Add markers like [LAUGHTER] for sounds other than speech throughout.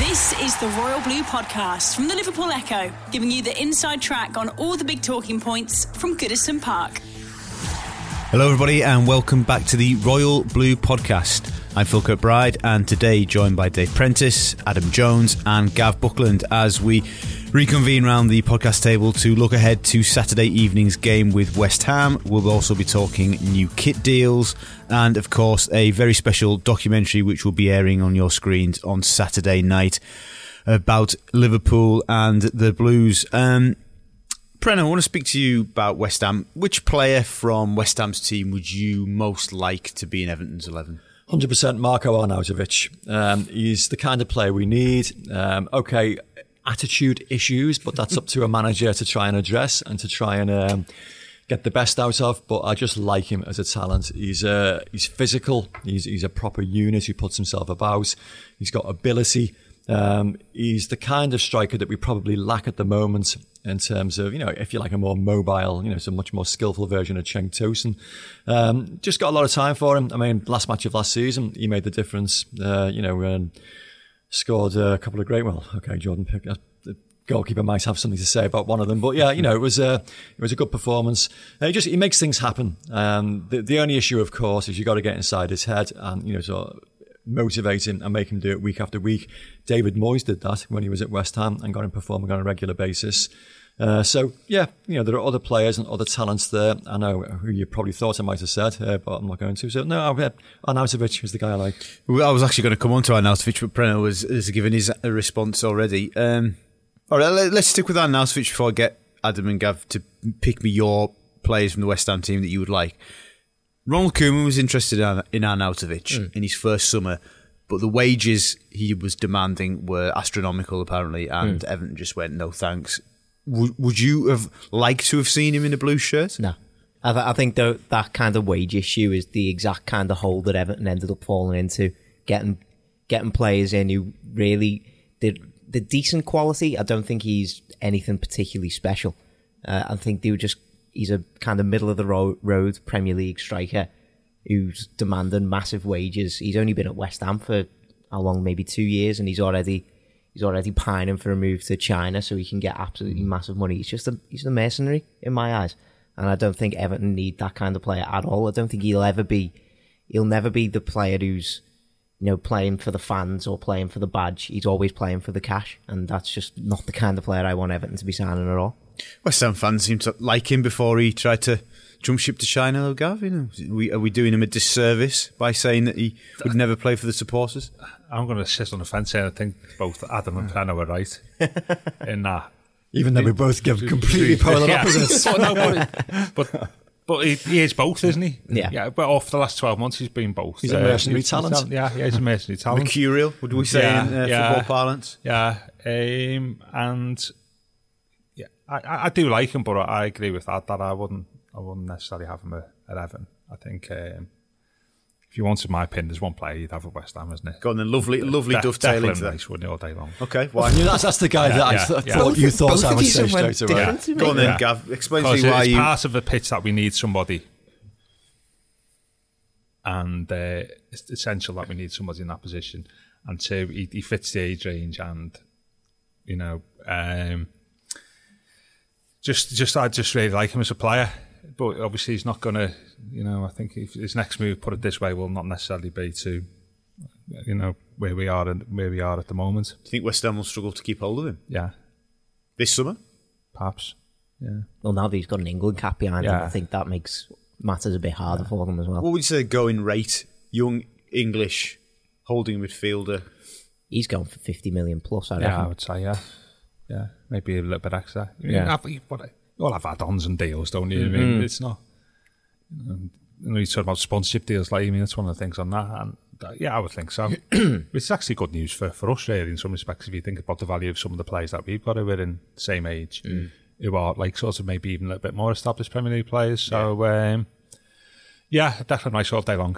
This is the Royal Blue Podcast from the Liverpool Echo, giving you the inside track on all the big talking points from Goodison Park. Hello, everybody, and welcome back to the Royal Blue Podcast. I'm Phil Kirkbride, and today joined by Dave Prentice, Adam Jones, and Gav Buckland as we reconvene round the podcast table to look ahead to Saturday evening's game with West Ham. We'll also be talking new kit deals and, of course, a very special documentary which will be airing on your screens on Saturday night about Liverpool and the Blues. Um, I want to speak to you about West Ham. Which player from West Ham's team would you most like to be in Everton's 11? 100% Marko Arnautovic. Um, he's the kind of player we need. Um, okay, attitude issues, but that's up to a manager to try and address and to try and um, get the best out of. But I just like him as a talent. He's uh, he's physical. He's he's a proper unit who puts himself about. He's got ability. Um, he's the kind of striker that we probably lack at the moment in terms of, you know, if you like a more mobile, you know, a much more skillful version of Cenk Tosun. Um, just got a lot of time for him. I mean, last match of last season, he made the difference. Uh, you know, um, scored a couple of great. Well, okay, Jordan Pick. Uh, the goalkeeper might have something to say about one of them, but yeah, you know, it was a it was a good performance. Uh, he just he makes things happen. Um, the the only issue, of course, is you've got to get inside his head and you know so motivate him and make him do it week after week. David Moyes did that when he was at West Ham and got him performing on a regular basis. Uh, so yeah, you know there are other players and other talents there. I know who you probably thought I might have said, uh, but I'm not going to. So no, uh, Arnautovic is the guy I like. Well, I was actually going to come on to Arnautovic, but was has given his response already. Um, all right, let's stick with Arnautovic before I get Adam and Gav to pick me your players from the West Ham team that you would like. Ronald Koeman was interested in Arnautovic mm. in his first summer, but the wages he was demanding were astronomical, apparently, and mm. Everton just went, no thanks would, would you have liked to have seen him in a blue shirt? No. I, th- I think the, that kind of wage issue is the exact kind of hole that Everton ended up falling into, getting getting players in who really did the decent quality. I don't think he's anything particularly special. Uh, I think they were just he's a kind of middle of the ro- road Premier League striker who's demanding massive wages. He's only been at West Ham for how long? Maybe two years, and he's already he's already pining for a move to China so he can get absolutely mm. massive money. He's just a he's a mercenary in my eyes, and I don't think Everton need that kind of player at all. I don't think he'll ever be. He'll never be the player who's you know playing for the fans or playing for the badge. He's always playing for the cash, and that's just not the kind of player I want Everton to be signing at all. West Ham fans seem to like him before he tried to jump ship to China, though, Gav? You know, are we, are we doing him a disservice by saying that he would never play for the supporters? I'm going to sit on the fence here. I think both Adam and Prano are right [LAUGHS] in that. Even though we both give completely polar [LAUGHS] yeah. opposites. but, no, but, but, but he, he, is both, isn't he? Yeah. Yeah. But off the last 12 months, he's been both. He's uh, a mercenary talent. Yeah, yeah, he's a mercenary talent. Mercurial, would we say yeah, in uh, yeah, football parlance? Yeah. Um, and yeah, I, I do like him, but I agree with that, that I wouldn't I wouldn't necessarily have him at, Everton. I think um, if you wanted my pin, there's one player you'd have at West Ham, isn't it? Go on then, lovely, lovely De- dovetailing to Rice, wouldn't it, all day long? Okay, why? [LAUGHS] that's, that's the guy yeah, that I th- yeah. thought you thought I would say straight away. Yeah. Go on then, Gav. Explain to me why it's you... part of the pitch that we need somebody and uh, it's essential that we need somebody in that position. And two, he, he fits the age range, and you know, um, just just I just really like him as a player but obviously he's not going to, you know, I think his next move, put it this way, will not necessarily be to, you know, where we are and where we are at the moment. Do you think West Ham will struggle to keep hold of him? Yeah. This summer? Perhaps. Yeah. Well, now that he's got an England cap behind yeah. him, I think that makes matters a bit harder yeah. for them as well. What would you say going rate? Young English holding midfielder. He's going for 50 million plus, I yeah, reckon. I would say, yeah. Yeah, maybe a little bit extra. Yeah. what, you all have add-ons and deals, don't you? Mm-hmm. I mean, mm-hmm. it's not. You know, you know, you talk about sponsorship deals, like I mean, that's one of the things on that. And uh, yeah, I would think so. [CLEARS THROAT] it's actually good news for, for us, really, in some respects, if you think about the value of some of the players that we've got who are in the same age, who are like sort of maybe even a little bit more established Premier League players. So, yeah, um, yeah definitely Rice all day long.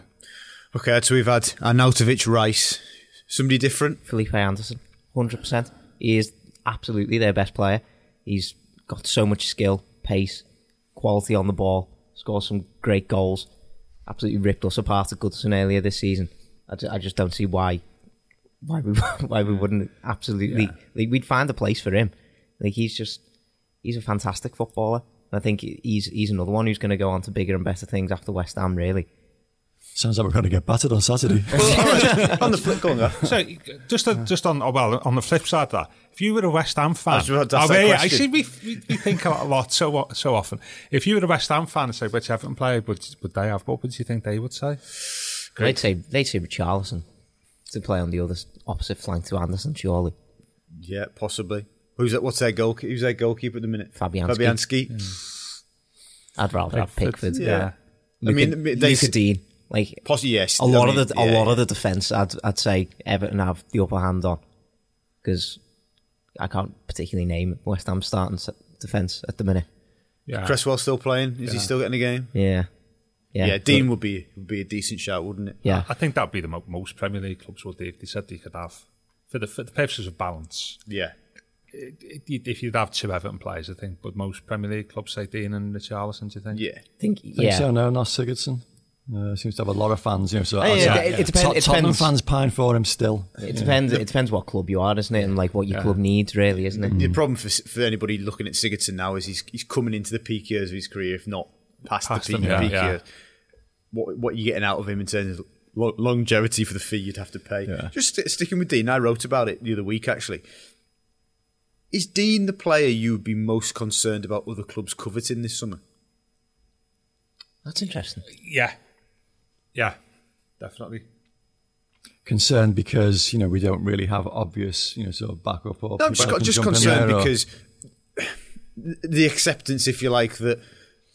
Okay, so we've had Arnautovic Rice. Somebody different? Felipe Anderson, 100%. He is absolutely their best player. He's got so much skill, pace, quality on the ball, scored some great goals, absolutely ripped us apart at Goodison earlier this season. I, ju- I just don't see why why we [LAUGHS] why we wouldn't absolutely like we'd find a place for him. Like he's just he's a fantastic footballer. I think he's he's another one who's going to go on to bigger and better things after West Ham. Really, Sounds like we're going to get battered on Saturday. [LAUGHS] [LAUGHS] on the flip, go on, Gav. So just to, just on oh, well on the flip side of that, if you were a West Ham fan, I was about oh, that yeah, I see we, we, we think a lot so so often. If you were a West Ham fan and say which Everton player would would they have? What would you think they would say? Great. they'd say they'd say Richarlison to play on the other opposite flank to Anderson. Surely, Yeah, possibly. Who's that? What's their goal? Who's their goalkeeper at the minute? Fabianski. Fabianski. I'd rather have Pickford. Yeah. I Lucas, mean, they Lucas Digne. Like Possibly, yes. a lot I mean, of the a yeah, lot of the defense, I'd I'd say Everton have the upper hand on because I can't particularly name West Ham starting defense at the minute. Yeah, Cresswell still playing? Is he still getting a game? Yeah, yeah, Yeah, Digne but- would be would be a decent shout, wouldn't it? yeah, I think that'd be the mo- most Premier League clubs would. If they said they could have for the for the purposes of balance. Yeah. it- it- If you'd have two Everton players, I think, but most Premier League clubs say Digne and Richarlison. Do you think? Yeah. I think think yeah. so, no, not Sigurdsson. Uh, seems to have a lot of fans, you know. So yeah, I'd it- it depend- Tot- it Tottenham depends. fans pine for him still. It depends. It depends what club you are, isn't it? And like what your club needs, really, isn't it? The problem for for anybody looking at Sigurdsson now is he's he's coming into the peak years of his career, if not past, Past the peak, them, yeah, peak yeah. years. What what are you getting out of him in terms of lo- longevity for the fee you'd have to pay? Yeah. Just st- sticking with Digne, I wrote about it the other week actually. Is Digne the player you would be most concerned about other clubs coveting this summer? That's interesting. yeah, yeah, definitely. Concerned because you know we don't really have obvious, you know, sort of backup or No, I'm just, just concerned or- because the acceptance, if you like, that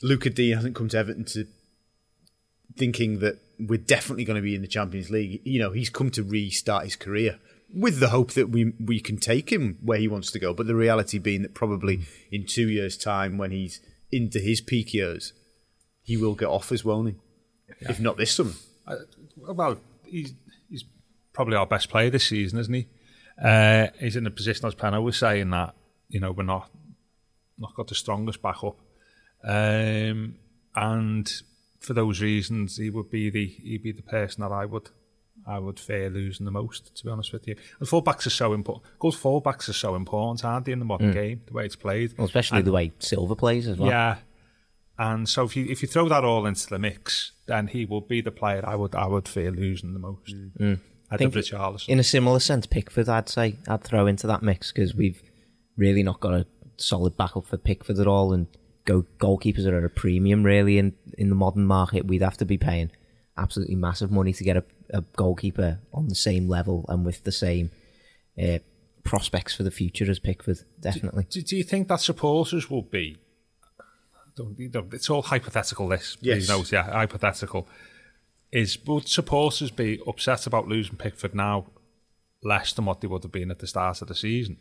Lucas Digne hasn't come to Everton to thinking that we're definitely going to be in the Champions League. You know, he's come to restart his career with the hope that we we can take him where he wants to go. But the reality being that probably in two years' time, when he's into his peak years, he will get offers, won't he? If not this summer. Uh, well, he's he's probably our best player this season, isn't he? Uh, he's in a position, as Pano was saying, that you know we're not not got the strongest backup, um, and for those reasons, he would be the he'd be the person that I would I would fear losing the most. To be honest with you, and fullbacks are so important. Good fullbacks are so important, aren't they, in the modern game, the way it's played, Well, especially the way Silva plays as well. yeah. And so if you if you throw that all into the mix, then he will be the player I would I would fear losing the most. I think think Richarlison. In a similar sense, Pickford, I'd say, I'd throw into that mix because we've really not got a solid backup for Pickford at all, and go goalkeepers are at a premium really in in the modern market. We'd have to be paying absolutely massive money to get a, a goalkeeper on the same level and with the same uh, prospects for the future as Pickford. Definitely. do, do you think that supporters will be? Don't, you don't- it's all hypothetical. This, please Yes. note, yeah, hypothetical. Is would supporters be upset about losing Pickford now less than what they would have been at the start of the season?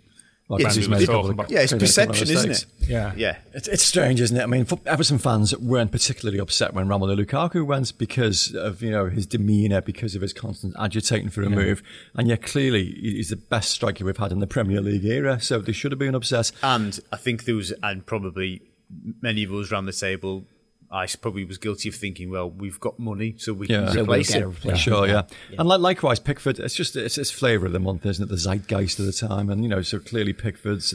Well, Yeah, it's- made a it's- couple yeah, it's made a couple of perception, isn't it? Yeah. Yeah. It's, it's strange, isn't it? I mean, fo- Everton fans weren't particularly upset when Romelu Lukaku went because of you know his demeanour, because of his constant agitating for a move, and yet clearly he's the best striker we've had in the Premier League era. So they should have been upset. And I think there was, and probably many of us around the table, I probably was guilty of thinking, well, we've got money, so we Yeah. can So we'll replace get it. a. Sure, yeah. And like, likewise, Pickford, it's just it's, it's flavour of the month, isn't it? The zeitgeist of the time, and you know, so clearly Pickford's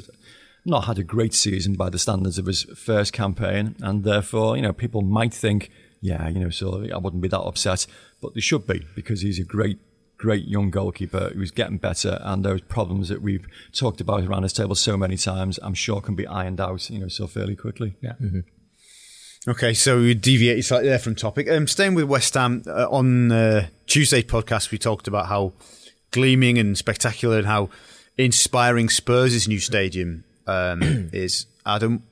not had a great season by the standards of his first campaign, and therefore, you know, people might think, yeah, you know, so I wouldn't be that upset, but they should be because he's a great. Great young goalkeeper who's getting better, and those problems that we've talked about around this table so many times, I'm sure can be ironed out, you know, so fairly quickly. Yeah. Okay, so we deviated slightly there from topic. Um, staying with West Ham, uh, on uh, Tuesday podcast, we talked about how gleaming and spectacular and how inspiring Spurs' new stadium um, [CLEARS THROAT] is. Adam,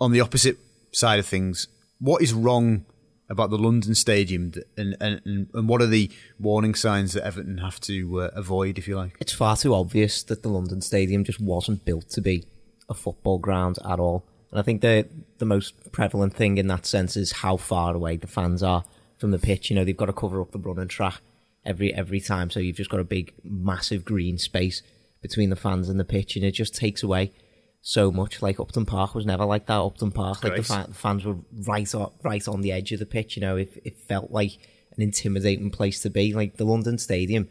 on the opposite side of things, what is wrong about the London Stadium, and and, and what are the warning signs that Everton have to uh, avoid, if you like? It's far too obvious that the London Stadium just wasn't built to be a football ground at all. And I think the the most prevalent thing in that sense is how far away the fans are from the pitch. You know, they've got to cover up the running track every every time, so you've just got a big, massive green space between the fans and the pitch, and it just takes away so much. Like Upton Park was never like that. Upton Park, like the, fa- the, fans were right up, right on the edge of the pitch. You know, it, it felt like an intimidating place to be. Like the London Stadium,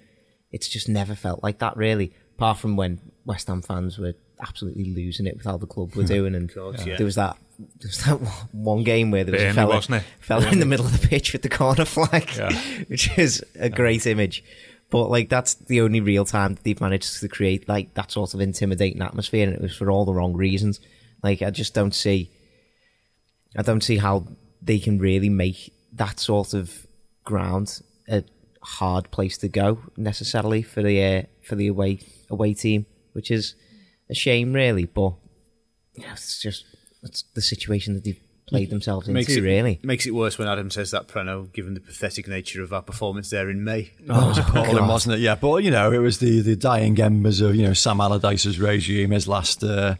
it's just never felt like that really. Apart from when West Ham fans were absolutely losing it with how the club were [LAUGHS] doing, and course, yeah. there was that there was that one game where there was Burnley, a fella, fella in the middle of the pitch with the corner flag, Yeah. [LAUGHS] which is a great image. But like that's the only real time that they've managed to create like that sort of intimidating atmosphere, and it was for all the wrong reasons. Like I just don't see, I don't see how they can really make that sort of ground a hard place to go necessarily for the uh, for the away away team, which is a shame, really. But yeah, it's just it's the situation that they've played themselves Makes into, it really. makes it worse when Adam says that Preno, given the pathetic nature of our performance there in May. That was appalling, wasn't it? Yeah, but you know, it was the, the dying embers of you know Sam Allardyce's regime, his last uh,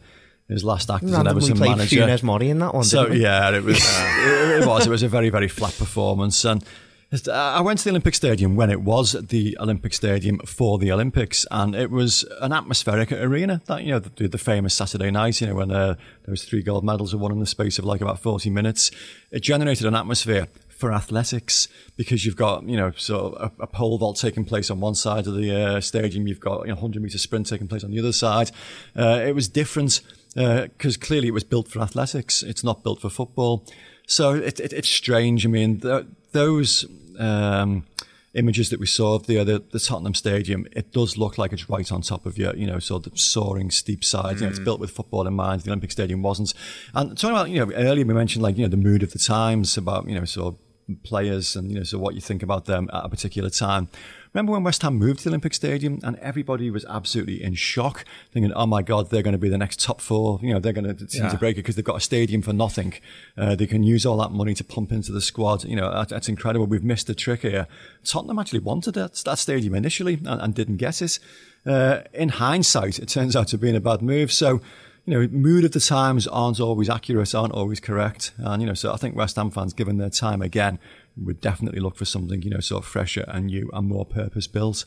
his last act as an Randomly Everton played manager. Funes Mori in that one. So didn't they? yeah, it was [LAUGHS] it, it was it was a very very flat performance and. I went to the Olympic Stadium when it was the Olympic Stadium for the Olympics, and it was an atmospheric arena. That you know, the, the famous Saturday night, you know, when uh, there was three gold medals won in the space of like about forty minutes. It generated an atmosphere for athletics because you've got you know so a, a pole vault taking place on one side of the uh, stadium, you've got you know 100 meter sprint taking place on the other side. Uh, it was different because clearly it was built for athletics. It's not built for football. So it, it, it's strange. I mean, th- those um, images that we saw of the, the the Tottenham Stadium, it does look like it's right on top of your, you know, sort of soaring steep sides. You know, it's built with football in mind. The Olympic Stadium wasn't. And talking about, you know, earlier we mentioned like, you know, the mood of the times about, you know, sort of players and, you know, so what you think about them at a particular time. Remember when West Ham moved to the Olympic Stadium and everybody was absolutely in shock, thinking, "Oh my God, they're going to be the next top four. You know, they're going to seem Yeah. to break it because they've got a stadium for nothing. Uh, they can use all that money to pump into the squad. You know, that, that's incredible. We've missed the trick here. Tottenham actually wanted that, that stadium initially and, and didn't get it. Uh, in hindsight, it turns out to be a bad move. So." You know, mood of the times aren't always accurate, aren't always correct. And, you know, so I think West Ham fans, given their time again, would definitely look for something, you know, sort of fresher and new and more purpose built.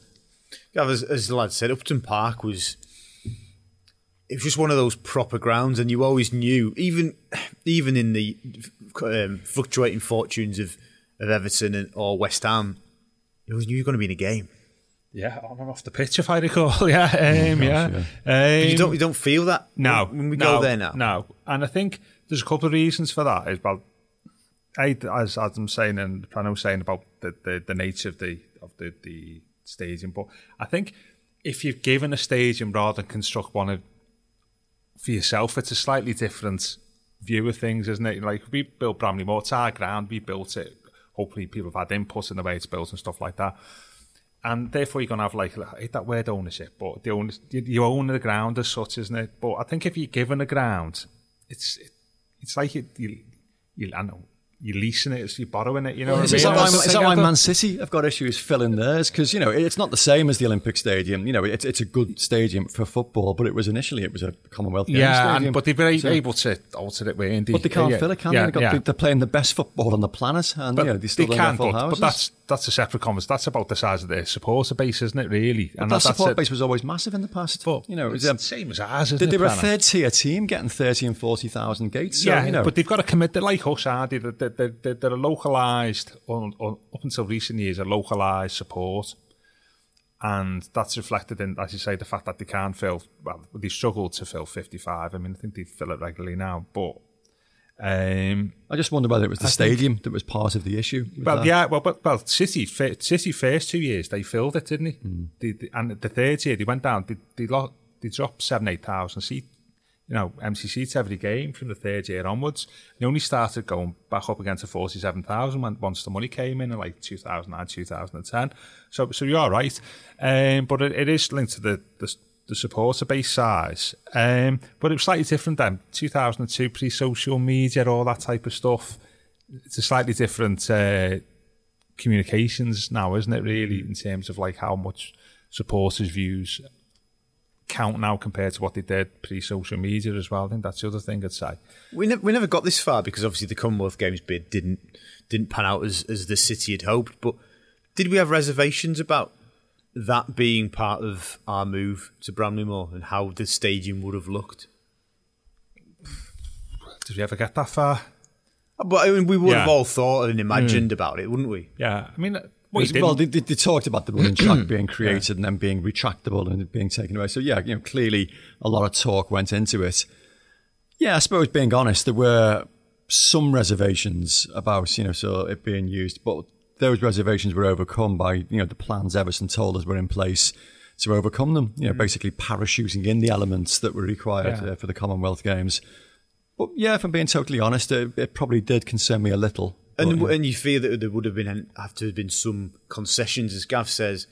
Gav, as, as the lad said, Upton Park was it was just one of those proper grounds, and you always knew, even even in the um, fluctuating fortunes of, of Everton and, or West Ham, you always knew you were going to be in a game. Yeah, on and off the pitch, if I recall. [LAUGHS] Yeah, um, yeah. Um, But you don't you don't feel that No, when we no, go there now. No, and I think there's a couple of reasons for that. Is well, a, as Adam's saying and Prano was saying about the, the, the nature of the of the, the stadium, but I think if you've given a stadium rather than construct one of, for yourself, it's a slightly different view of things, isn't it? Like we built Bramley Moore, it's our ground, we built it. Hopefully, people have had input in the way it's built and stuff like that. And therefore, you're to have like I hate that word ownership, but the own you, own the ground as such, isn't it? But I think if you're given a ground, it's it's like you, you, you I know you're leasing it, it's you're borrowing it. You know what Is, I is mean? that why, That's the is that why I've got- Man City have got issues filling theirs? Because you know it's not the same as the Olympic Stadium. You know, it's it's a good stadium for football, but it was initially it was a Commonwealth Games Yeah, stadium. and, but they've been So- able to alter it way indeed. but they can't yeah, fill it, can yeah, they? They've got, yeah. They're playing the best football on the planet, and But you know, they still they don't can, full but, houses. but that's that's a separate conversation. That's about the size of their supporter base, isn't it? Really, But and that that's support base was always massive in the past. But you know, it it's was, um, the same as ours, isn't they, it? they were a third tier team getting thirty and forty thousand gates. So, yeah, you know, but they've got to commit. They're like us, are they? They're, they're, they're, they're a localised, or, or up until recent years, a localised support. And that's reflected in, as you say, the fact that they can't fill, well, they struggled to fill 55. I mean, I think they fill it regularly now. But, um, I just wonder whether it was the stadium that was part of the issue. well, that. yeah, well, but, well, City, City first two years, they filled it, didn't they? Hmm. They, they- and the third year, they went down, they, they, lo- they dropped seven, 8,000 seats you know, MCC seats every game from the third year onwards. They only started going back up again to 47,000 once the money came in in like 2009, 2010. So, so you're right. Um, but it, it is linked to the, the, the supporter base size. Um, but it was slightly different then. 2002, pre social media, all that type of stuff. it's a slightly different uh, communications now, isn't it? Really, in terms of like how much supporters' views count now compared to what they did pre-social media as well. I think that's the other thing I'd say. We never we never got this far because obviously the Commonwealth Games bid didn't didn't pan out as as the city had hoped. But did we have reservations about that being part of our move to Bramley Moore and how the stadium would have looked? Did we ever get that far? But I mean, we would Yeah. have all thought and imagined mm. about it, wouldn't we? Yeah, I mean, Well, well, they, they, they talked about the running [CLEARS THROAT] track being created and then being retractable and being taken away. So yeah, you know, clearly a lot of talk went into it. Yeah, I suppose being honest, there were some reservations about you know so it being used, but those reservations were overcome by you know the plans Everton told us were in place to overcome them. You know, basically parachuting in the elements that were required Yeah. uh, for the Commonwealth Games. But yeah, if I'm being totally honest, it, it probably did concern me a little. But, And you know. and you fear that there would have been have to have been some concessions, as Gav says.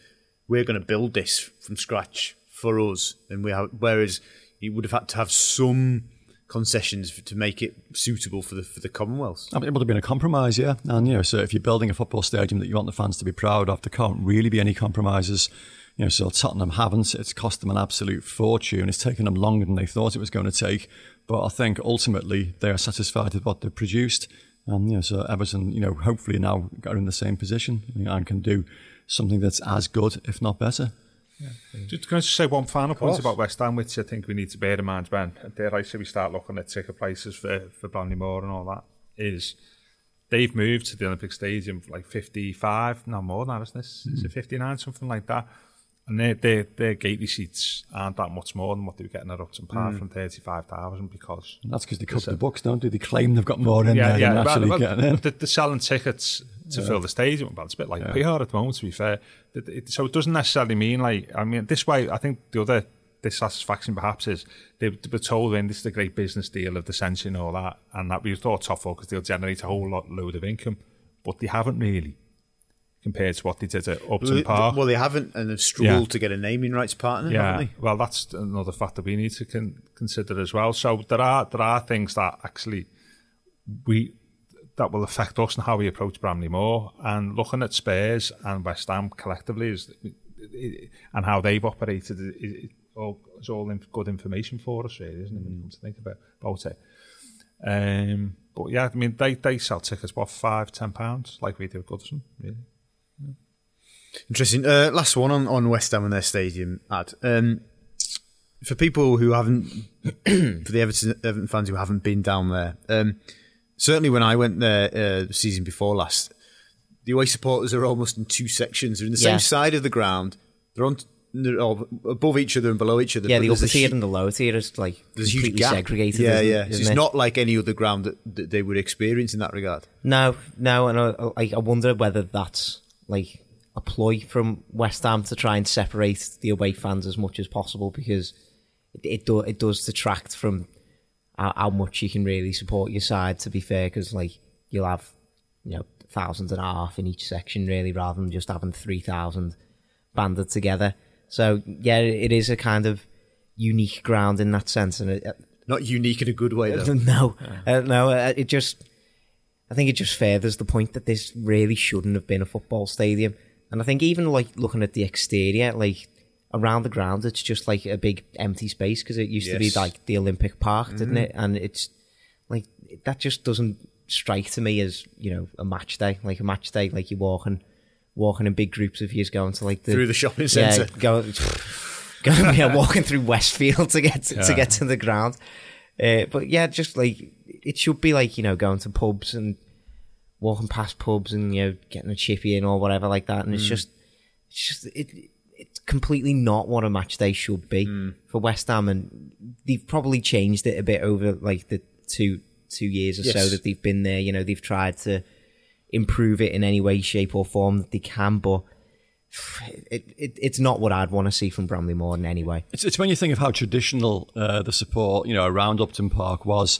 We're going to build this from scratch for us, and we have. Whereas you would have had to have some concessions for, to make it suitable for the for the Commonwealth. I mean, it would have been a compromise, yeah. And you know, so if you're building a football stadium that you want the fans to be proud of, there can't really be any compromises. You know, so Tottenham haven't. It's cost them an absolute fortune. It's taken them longer than they thought it was going to take. But I think ultimately they are satisfied with what they've produced. And you know, so Everton, you know, hopefully now are in the same position and can do something that's as good, if not better. Just can I just say one final point about West Ham, which I think we need to bear in mind when, dare I say, we start looking at ticket prices for, for Bramley-Moore and all that, is they've moved to the Olympic Stadium for like 55, no more than that, isn't this? Is it hmm. 59, something like that? And their, their, their gate receipts aren't that much more than what they were getting at Upton Park mm. from 35,000 because And that's because they cook the books, don't they? They claim they've got more in yeah, there yeah. than actually well, getting in. the- They're selling tickets to fill the stadium. Well, it's a bit like PR at the moment, to be fair. So it doesn't necessarily mean like I mean this way. I think the other dissatisfaction perhaps is they, were told when this is the great business deal of the century and all that, and that we thought tough because they'll generate a whole lot load of income, but they haven't really compared to what they did at Upton Well, Park. well, they haven't, and they've struggled Yeah. to get a naming rights partner, Yeah, haven't they? well, that's another fact that we need to con- consider as well. So there are there are things that actually we that will affect us and how we approach Bramley Moore. And looking at Spurs and West Ham collectively is and how they've operated is, is all, is all good information for us, really, isn't it? When you come to think about, about it. Um, but yeah, I mean, they, they sell tickets what five, ten pounds, like we do at Goodison, really. Interesting. Uh, last one on, on West Ham and their stadium ad. Um, for people who haven't, [CLEARS THROAT] for the Everton, Everton fans who haven't been down there, um, certainly when I went there uh, the season before last, the away supporters are almost in two sections. They're in the Yeah. same side of the ground. They're on they're above each other and below each other. Yeah, the upper tier hu- and the lower tier is like There's a huge completely gap. segregated. Yeah, yeah. So it's it? not like any other ground that, that they would experience in that regard. No, no, and I, I wonder whether that's like a ploy from West Ham to try and separate the away fans as much as possible because it it, do, it does detract from how, how much you can really support your side. To be fair, because like you'll have you know thousands and a half in each section really, rather than just having three thousand banded together. So yeah, it is a kind of unique ground in that sense, and it, Not unique in a good way, though. [LAUGHS] no, uh, no, uh, it just. I think it just furthers the point that this really shouldn't have been a football stadium. And I think even like looking at the exterior, like around the ground, it's just like a big empty space because it used to be like the Olympic Park, didn't it? And it's like that just doesn't strike to me as you know a match day, like a match day, like you're walking, walking in big groups of years going to like the Through the shopping yeah, centre. go, [LAUGHS] go yeah, walking through Westfield to get to, to get to the ground. Uh, but yeah, just like it should be like you know going to pubs and walking past pubs and you know getting a chippy in or whatever like that, and it's just it's just it it's completely not what a match day should be for West Ham, and they've probably changed it a bit over like the two two years or so that they've been there. You know, they've tried to improve it in any way, shape, or form that they can, but. It, it, it's not what I'd want to see from Bramley Moore in any way. It's, it's when you think of how traditional uh, the support, you know, around Upton Park was.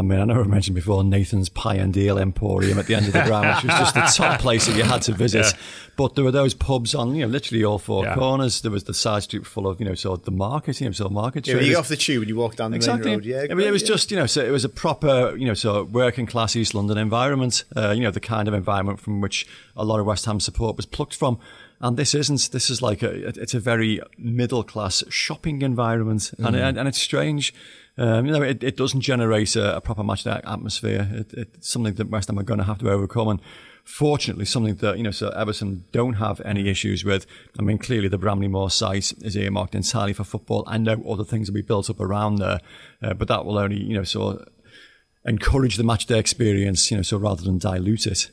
I mean, I know I mentioned before Nathan's Pie and Eel Emporium at the end of the ground, which was just the top [LAUGHS] place that you had to visit. Yeah. But there were those pubs on, you know, literally all four Yeah. corners. There was the side street full of, you know, sort of the market, you know, sort of market Yeah, when you traders. get off the tube and you walk down the Exactly. main road. Yeah, I mean, great, it was yeah. just, you know, so it was a proper, you know, sort of working class East London environment, uh, you know, the kind of environment from which a lot of West Ham support was plucked from. And this isn't, this is like a, it's a very middle class shopping environment. And, and, and it's strange. Um, you know, it, it doesn't generate a, a proper match atmosphere. It, it's something that West Ham are going to have to overcome. And fortunately, something that, you know, so Everton don't have any issues with. I mean, clearly the Bramley Moore site is earmarked entirely for football. I know other things will be built up around there, uh, but that will only, you know, sort of encourage the match day experience, you know, so rather than dilute it.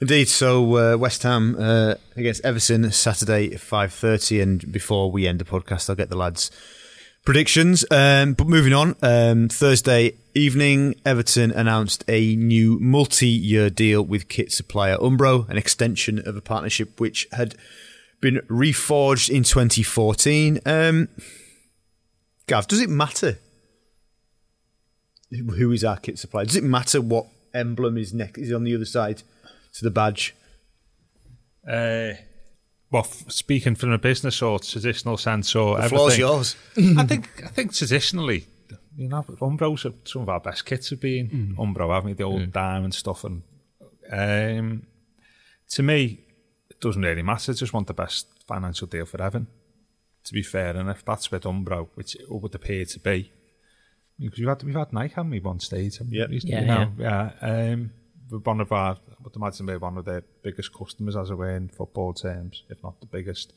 Indeed. So uh, West Ham uh, against Everton Saturday at five thirty, and before we end the podcast, I'll get the lads' predictions. Um, but moving on, um, Thursday evening, Everton announced a new multi-year deal with kit supplier Umbro, an extension of a partnership which had been reforged in 2014. Um, Gav, does it matter who is our kit supplier? Does it matter what emblem is next is on the other side to the badge? Uh, well, speaking from a business or traditional sense or The floor's everything, yours. I think I think traditionally, you know, Umbro's are- some of our best kits have been Umbro, haven't we? The old diamond stuff, and um, to me, it doesn't really matter. I just want the best financial deal for Evan. To be fair, and if that's with Umbro, which it would appear to be, because we've had we've had Nike, haven't we, one stage? haven't we? Yep. You Yeah, know, yeah. Um, we're one of our, I would imagine we're one of their biggest customers as it were in football terms, if not the biggest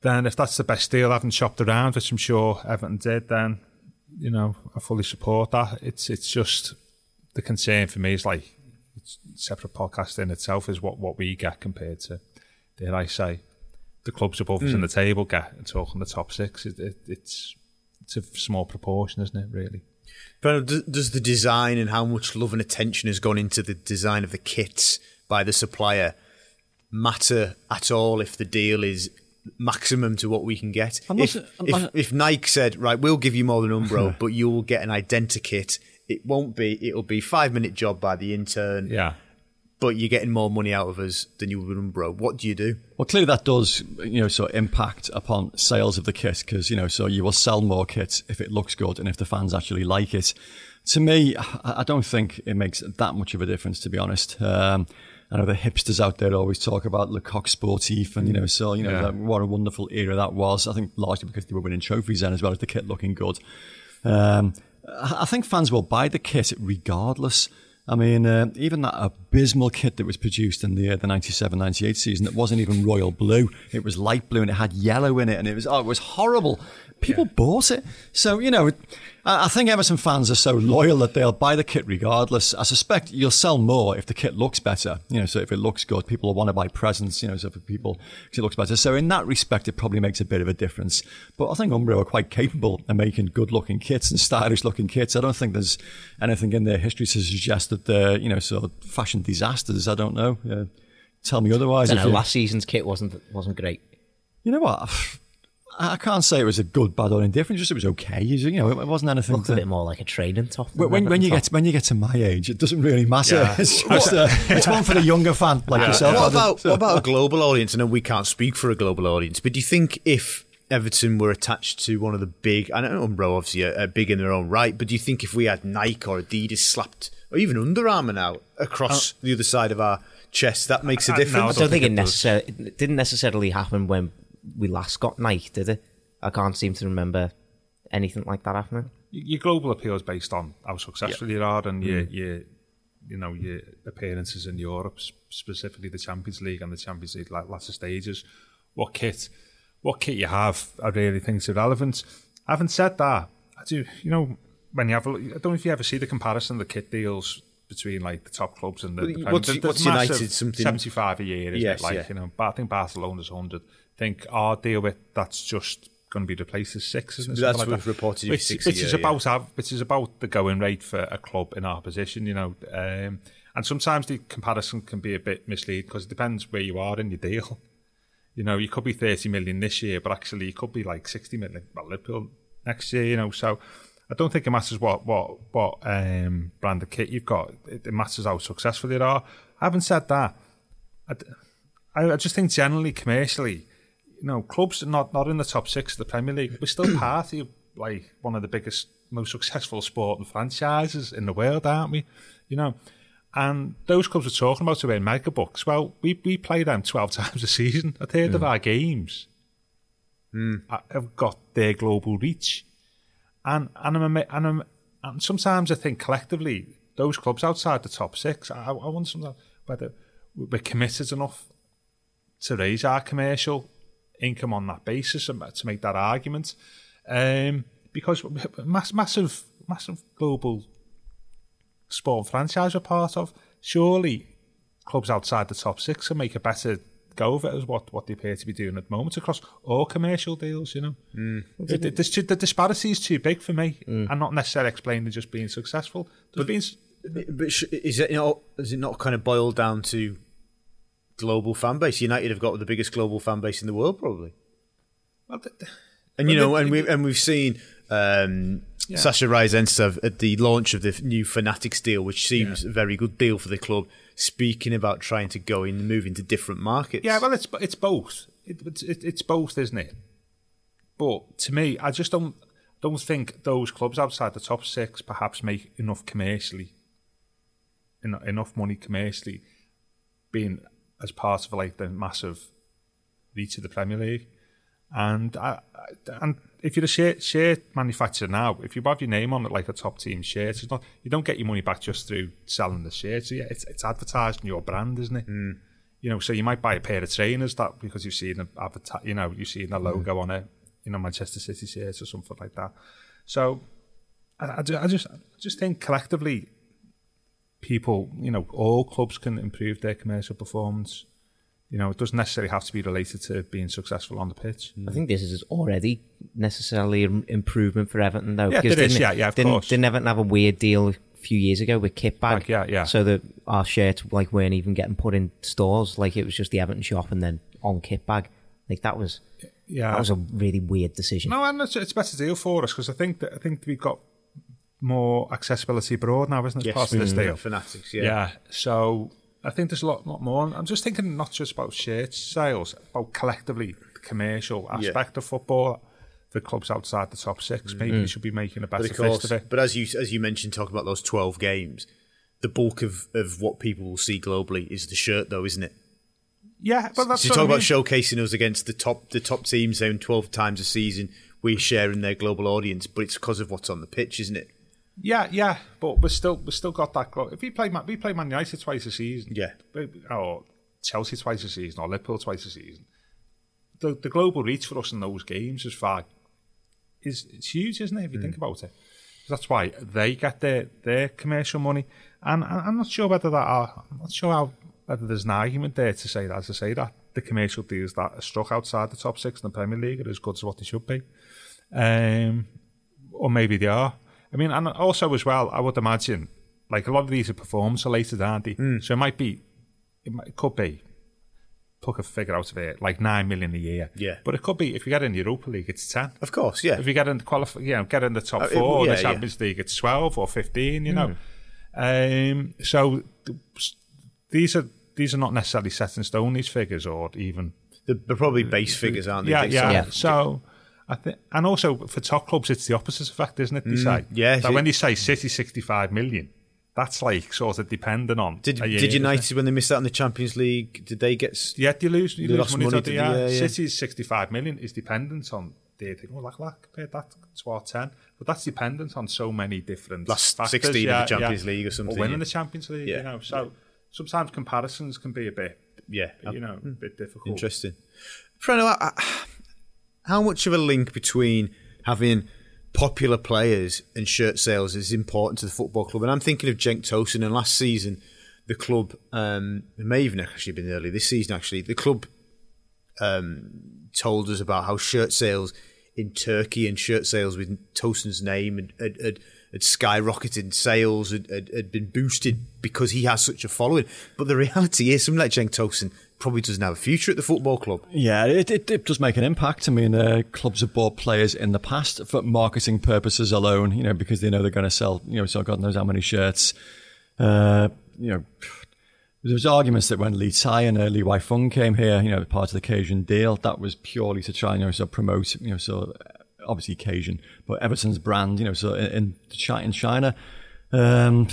then if that's the best deal, having shopped around, which I'm sure Everton did, then you know I fully support that. It's it's just the concern for me is like it's separate podcast in itself is what what we get compared to dare I say the clubs above us in hmm. the table get and talking the top six. It, it, it's it's a small proportion, isn't it? Really. But does- the design and how much love and attention has gone into the design of the kits by the supplier matter at all if the deal is maximum to what we can get? I'm If, s- I'm if, if Nike said, right, we'll give you more than Umbro, [LAUGHS] but you'll get an identikit, it won't be, it'll be five minute job by the intern, Yeah. But you're getting more money out of us than you would with Umbro. What do you do? Well, clearly that does, you know, so impact upon sales of the kit because, you know, so you will sell more kits if it looks good and if the fans actually like it. To me, I I don't think it makes that much of a difference, to be honest. Um, I know the hipsters out there always talk about Le Coq Sportif and, you know, so, you know, Yeah. that, what a wonderful era that was. I think largely because they were winning trophies then as well as the kit looking good. Um, I I think fans will buy the kit regardless. I mean, uh, even that abysmal kit that was produced in the uh, the 97 98 season that wasn't even royal blue. It was light blue and it had yellow in it and it was, oh, it was horrible. People bought it. So, you know, I, I think Everton fans are so loyal that they'll buy the kit regardless. I suspect you'll sell more if the kit looks better. You know, so if it looks good, people will want to buy presents, you know, so for people, 'cause it looks better. So in that respect, it probably makes a bit of a difference. But I think Umbro are quite capable of making good looking kits and stylish looking kits. I don't think there's anything in their history to suggest that they're, you know, sort of fashion disasters. I don't know. Uh, tell me otherwise. I know, last season's kit wasn't wasn't great. you know what? [SIGHS] I can't say it was a good, bad, or indifferent. Just it was okay. You know, it wasn't anything. Looked a to- bit more like a training top. when, when, when you top. get to, when you get to my age, it doesn't really matter. Yeah. [LAUGHS] It's [LAUGHS] just uh, it's one for the younger fan like yourself. What about what about a global audience? I know we can't speak for a global audience, but do you think if Everton were attached to one of the big, I know Umbro obviously are, are big in their own right, but do you think if we had Nike or Adidas slapped, or even Under Armour now across the other side of our chest, that makes a Uh, no, difference? I don't think it think it does. necessarily it didn't necessarily happen when we last got Nike, did it? I can't seem to remember anything like that happening. your global appeal is based on how successful you are and Mm. your, your, you know, your appearances in Europe, specifically the Champions League and the Champions League la- latter stages. What kit, what kit you have, I really think is irrelevant. Having said that, I do, you know, when you have, a look- I don't know if you ever see the comparison, of the kit deals between like the top clubs and the, Well, the Premier- what's- there's what's massive United, something- 75 a year, isn't Yes, it? Like, yeah. you know, but I think Barcelona's 100. Think our deal with that's just going to be replaced as six, isn't it? That's like that. reported which, six which is year, about av- which is about the going rate for a club in our position, you know. Um, and sometimes the comparison can be a bit misleading because it depends where you are in your deal. You know, you could be 30 million this year, but actually you could be like 60 million. Well, Liverpool next year, you know. So I don't think it matters what what what um, brand of kit you've got. It, it matters how successful you are. Having said that, I, I just think generally commercially, know, clubs are not not in the top six of the Premier League. We're still [CLEARS THROAT] part of like one of the biggest, most successful sporting franchises in the world, aren't we? You know. And those clubs we're talking about to win mega bucks. Well, we, we play them 12 [LAUGHS] times a season. A third mm. of our games mm. have got their global reach. And and, I'm, and, I'm, and sometimes I think collectively, those clubs outside the top six, I, I wonder sometimes whether we're committed enough to raise our commercial income on that basis and to make that argument. Um, because mass, massive, massive global sport franchise we're part of, surely clubs outside the top six can make a better go of it as what, what they appear to be doing at the moment across all commercial deals, you know. Mm. The, the, the, the, disparity is too big for me mm. and not necessarily explained explaining just being successful. but, being, but is it, you know, is it not kind of boiled down to global fan base? United have got the biggest global fan base in the world, probably. Well, and, you know, and, we, and we've seen um, yeah. Sasha Ryazantseva at the launch of the new Fanatics deal, which seems yeah. a very good deal for the club. Speaking about trying to go in and move into different markets. Yeah, well, it's it's both. It, it, it's both, isn't it? But to me, I just don't don't think those clubs outside the top six perhaps make enough commercially, enough money commercially, being as part of like the massive reach of the Premier League. And I, and if you're a shirt, shirt manufacturer now, if you have your name on it like a top team shirt, it's not you don't get your money back just through selling the shirt. So yeah, it's it's advertising your brand, isn't it? Mm. You know, so you might buy a pair of trainers that because you've seen the advertise, you know, you've seen the logo mm. on it, you know, Manchester City shirt or something like that. So I, I, I just I just think collectively, people, you know, all clubs can improve their commercial performance you know, it doesn't necessarily have to be related to being successful on the pitch. I think this is already necessarily an improvement for Everton, though. Yeah, it is. Yeah, yeah, of didn't, course. Didn't Everton have a weird deal a few years ago with Kitbag? Like, yeah, yeah. So that our shirts like weren't even getting put in stores. Like it was just the Everton shop and then on Kitbag. Like that was, yeah, that was a really weird decision. No, and it's, it's a better deal for us because I think that I think we've got more accessibility abroad now, isn't it? Yes, part of this mm, deal. Fanatics, yeah. Yeah. So I think there's a lot, lot more. I'm just thinking not just about shirt sales, about collectively the commercial aspect yeah. of football The clubs outside the top six. Maybe mm. we should be making a better fist of it. But as you as you mentioned, talking about those 12 games, the bulk of, of what people will see globally is the shirt, though, isn't it? Yeah, but that's so you talk I mean. about showcasing us against the top the top teams, saying 12 times a season. We're sharing their global audience, but it's because of what's on the pitch, isn't it? Yeah, yeah, but we still we still got that. If we play we play Man United twice a season, yeah, or Chelsea twice a season, or Liverpool twice a season, the the global reach for us in those games is far is it's huge, isn't it? If you mm. think about it, that's why they get their their commercial money, and, and I'm not sure whether that are, I'm not sure how whether there's an argument there to say that to say that the commercial deals that are struck outside the top six in the Premier League are as good as what they should be, um, or maybe they are. I mean, and also as well, I would imagine, like a lot of these are performance related, aren't they? Mm. So it might be, it, might, it could be, pluck a figure out of it, like nine million a year. Yeah. But it could be if you get in the Europa League, it's ten. Of course, yeah. If you get in the qualify, you know, get in the top uh, four, it, yeah, the Champions yeah. League, it's twelve or fifteen. You know, mm. um, so these are these are not necessarily set in stone. These figures, or even they're, probably base figures, aren't they? Yeah, yeah. yeah. So. I think, and also for top clubs, it's the opposite effect, isn't it? They mm, say, yeah. That when you say City sixty-five million, that's like sort of dependent on. Did year, Did United when they missed out in the Champions League? Did they get? Yeah, you lose. You lose money, money to the yeah. yeah. City's sixty-five million is dependent on. They think, oh, like, like, compared that to our ten, but that's dependent on so many different last factors. sixteen yeah, in the Champions League or something. Or winning the Champions League, you know. So sometimes comparisons can be a bit, yeah, you know, a bit difficult. Interesting. Preno, I, I, how much of a link between having popular players and shirt sales is important to the football club? And I'm thinking of Cenk Tosun. And last season, the club, um, it may even actually been early this season, actually, the club um, told us about how shirt sales in Turkey and shirt sales with Tosun's name had, had, had, skyrocketed sales, had, had, been boosted because he has such a following. But the reality is, someone like Cenk Tosun probably doesn't have a future at the football club. Yeah, it, it, it does make an impact. I mean, uh, clubs have bought players in the past for marketing purposes alone, you know, because they know they're going to sell, you know, so God knows how many shirts. Uh, you know, there was arguments that when Li Tie and uh, Li Weifeng came here, you know, part of the Kejian deal, that was purely to try, you know, so promote, you know, so obviously Kejian, but Everton's brand, you know, so in, in China. Um,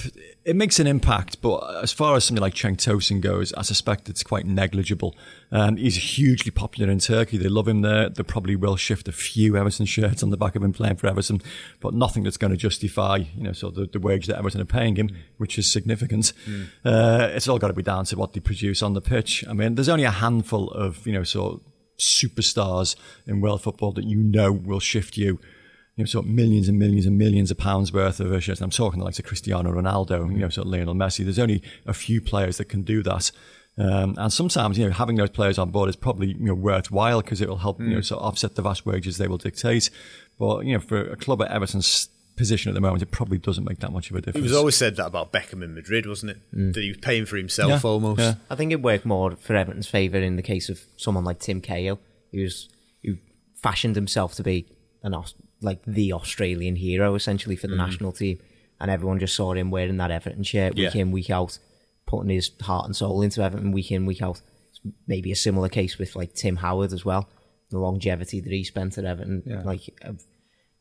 it makes an impact, but as far as something like Cenk Tosun goes, I suspect it's quite negligible. Um, he's hugely popular in Turkey. They love him there. They probably will shift a few Everton shirts on the back of him playing for Everton, but nothing that's going to justify, you know, so the, the wage that Everton are paying him, which is significant. Mm. Uh, it's all got to be down to what they produce on the pitch. I mean, there's only a handful of, you know, sort of superstars in world football that you know will shift you you know, sort of millions and millions and millions of pounds worth of shirts. I'm talking like to Cristiano Ronaldo, you know, sort of Lionel Messi. There's only a few players that can do that. Um, and sometimes, you know, having those players on board is probably, you know, worthwhile because it will help, mm. you know, sort of offset the vast wages they will dictate. But, you know, for a club at Everton's position at the moment, it probably doesn't make that much of a difference. It was always said that about Beckham in Madrid, wasn't it? Mm. That he was paying for himself yeah. almost. Yeah. I think it worked more for Everton's favour in the case of someone like Tim Cahill, who's who fashioned himself to be an like the Australian hero essentially for the mm. national team, and everyone just saw him wearing that Everton shirt week yeah. in week out, putting his heart and soul into Everton week in week out. maybe a similar case with like Tim Howard as well, the longevity that he spent at Everton. Yeah. Like I've,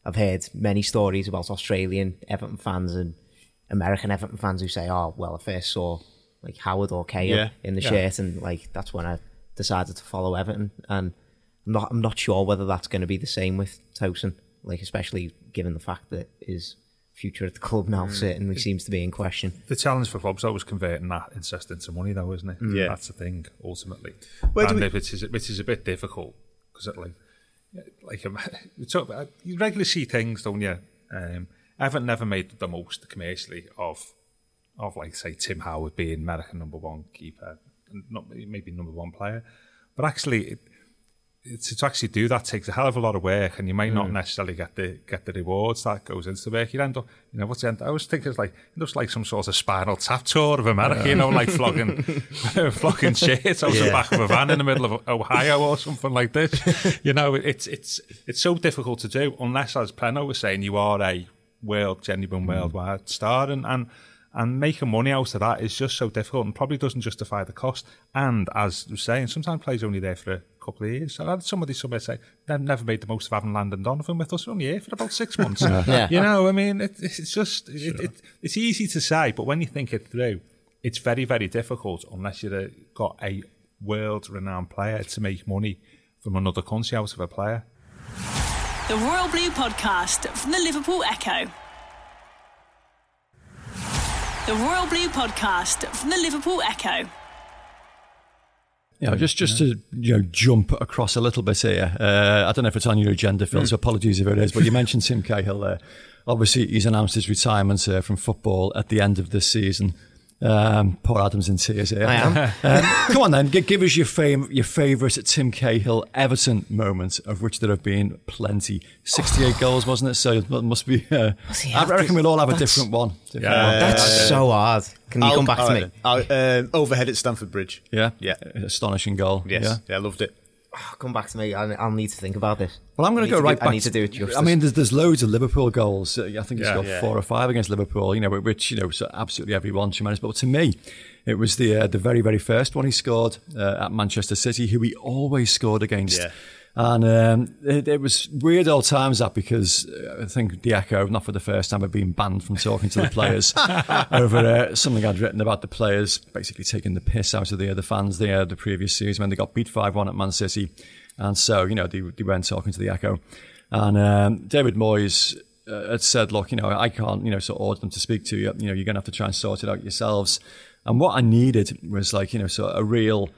I've heard many stories about Australian Everton fans and American Everton fans who say, "Oh, well, I first saw like Howard or Cahill yeah. in the shirt, and like that's when I decided to follow Everton." And I'm not, I'm not sure whether that's going to be the same with Tosun like especially given the fact that his future at the club now mm. certainly seems to be in question. The challenge for clubs always converting that interest into money, though, isn't it? Mm. Yeah, that's the thing ultimately. Where and we... if it is, which is a bit difficult because it like, like um, [LAUGHS] talk about, you regularly see things, don't you? Um, Everton never made the most commercially of of like say Tim Howard being American number one keeper, and not maybe number one player, but actually. It, to, to actually do that takes a hell of a lot of work and you might mm. not necessarily get the get the rewards that goes into the work. You end up, you know, what's the end? I was thinking it's like, it looks like some sort of spinal tap tour of America, yeah. you know, like flogging, [LAUGHS] [LAUGHS] flogging shit out yeah. the back of a van in the middle of Ohio or something like this. [LAUGHS] you know, it's, it's, it's so difficult to do unless, as Pleno was saying, you are a world, genuine mm. worldwide star. And, and and making money out of that is just so difficult and probably doesn't justify the cost. And as you're saying, sometimes players only there for a couple of years. I had somebody somewhere say they've never made the most of having Landon Donovan with us. We're only here for about six months. [LAUGHS] yeah. You know, I mean, it, it's just sure. it, it, it's easy to say, but when you think it through, it's very very difficult unless you've got a world renowned player to make money from another country out of a player. The Royal Blue Podcast from the Liverpool Echo. The Royal Blue Podcast from the Liverpool Echo. Yeah, just just to you know jump across a little bit here. Uh, I don't know if it's on your agenda, Phil. Mm. So apologies if it is. But you mentioned Tim Cahill there. Obviously, he's announced his retirement uh, from football at the end of this season. Um, poor Adam's in tears here. I am. um, come on then, give, give us your fame, your favourite Tim Cahill Everton moment, of which there have been plenty. Sixty-eight goals, wasn't it? So it must be. Uh, I reckon we'll all have a different one. Different yeah, one. that's uh, so hard. Can you I'll, come back to me? Um, overhead at Stamford Bridge. Yeah, yeah, astonishing goal. Yes, yeah, yeah loved it. Oh, [SIGHS] come back to me. I, will need to think about this. Well, I'm going to go right do, back. I need to do it justice. I mean, there's, there's loads of Liverpool goals. I think he's yeah, got yeah. four or five against Liverpool. You know, which you know, so absolutely everyone tremendous. But to me, it was the uh, the very very first one he scored uh, at Manchester City, who he always scored against. Yeah. And um, it, it, was weird old times that because uh, I think the Echo, not for the first time, had been banned from talking to the players [LAUGHS] over uh, something I'd written about the players basically taking the piss out of the other fans the, uh, the previous season when they got beat 5 1 at Man City. And so, you know, they, they went talking to the Echo. And um, David Moyes uh, had said, look, you know, I can't, you know, sort of order them to speak to you. You know, you're going to have to try and sort it out yourselves. And what I needed was like, you know, sort of a real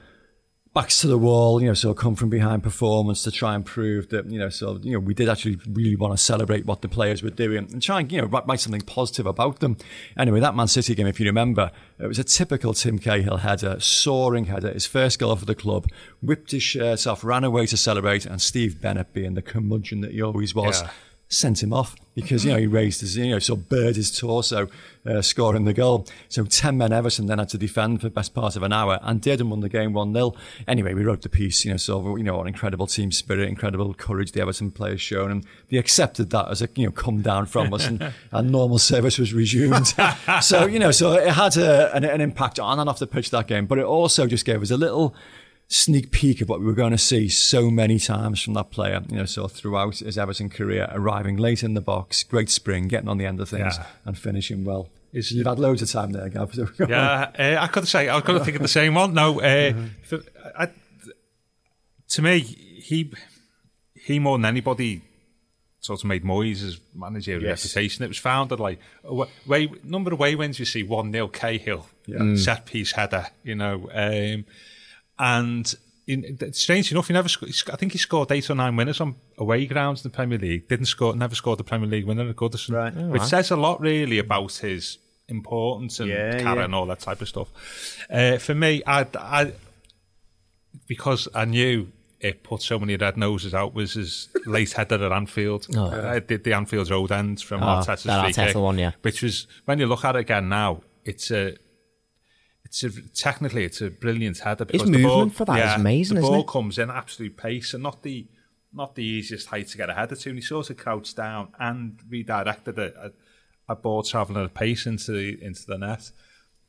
backs to the wall, you know, so come from behind performance to try and prove that, you know, so, you know, we did actually really want to celebrate what the players were doing and try and, you know, write something positive about them. Anyway, that Man City game, if you remember, it was a typical Tim Cahill header, soaring header, his first goal for the club, whipped his shirt off, ran away to celebrate, and Steve Bennett being the curmudgeon that he always was. Yeah sent him off because you know he raised his you know sort of bird his torso uh, scoring the goal. So 10 men Everton then had to defend for the best part of an hour and did and won the game 1-0 anyway we wrote the piece you know so you know an incredible team spirit incredible courage the Everton players shown and they accepted that as a you know come down from us and, [LAUGHS] and normal service was resumed. [LAUGHS] So you know so it had a, an, an impact on and off the pitch that game but it also just gave us a little sneak peek of what we were going to see so many times from that player, you know, so throughout his Everton career, arriving late in the box, great spring, getting on the end of things Yeah. and finishing well. You've had loads of time there, Gav. so. Yeah, uh, I could say I could think of the same one. No, uh, for, I, to me, he he more than anybody sort of made Moyes' managerial Yes. reputation. It was founded like a way number of way wins you see one 0 Cahill set piece header, you know, um, and. In, strange enough, he never. sc- I think he scored eight or nine winners on away grounds in the Premier League. Didn't score. Never scored the Premier League winner at Goodison, Right. Oh, which says a lot really about his importance and Yeah, carry yeah. and all that type of stuff. Uh, for me, I, I because I knew it put so many red noses out was his [LAUGHS] late header at Anfield. Oh. I did the Anfield Road end from Oh, Arteta's that free Arteta kick, one, yeah. which was when you look at it again now, it's a. It's a, technically it's a brilliant header. the movement ball, for that is yeah, amazing, The ball comes in absolute pace and not the not the easiest height to get a header to. And he sort of crouched down and redirected a, a, a ball travelling at a pace into the, into the net.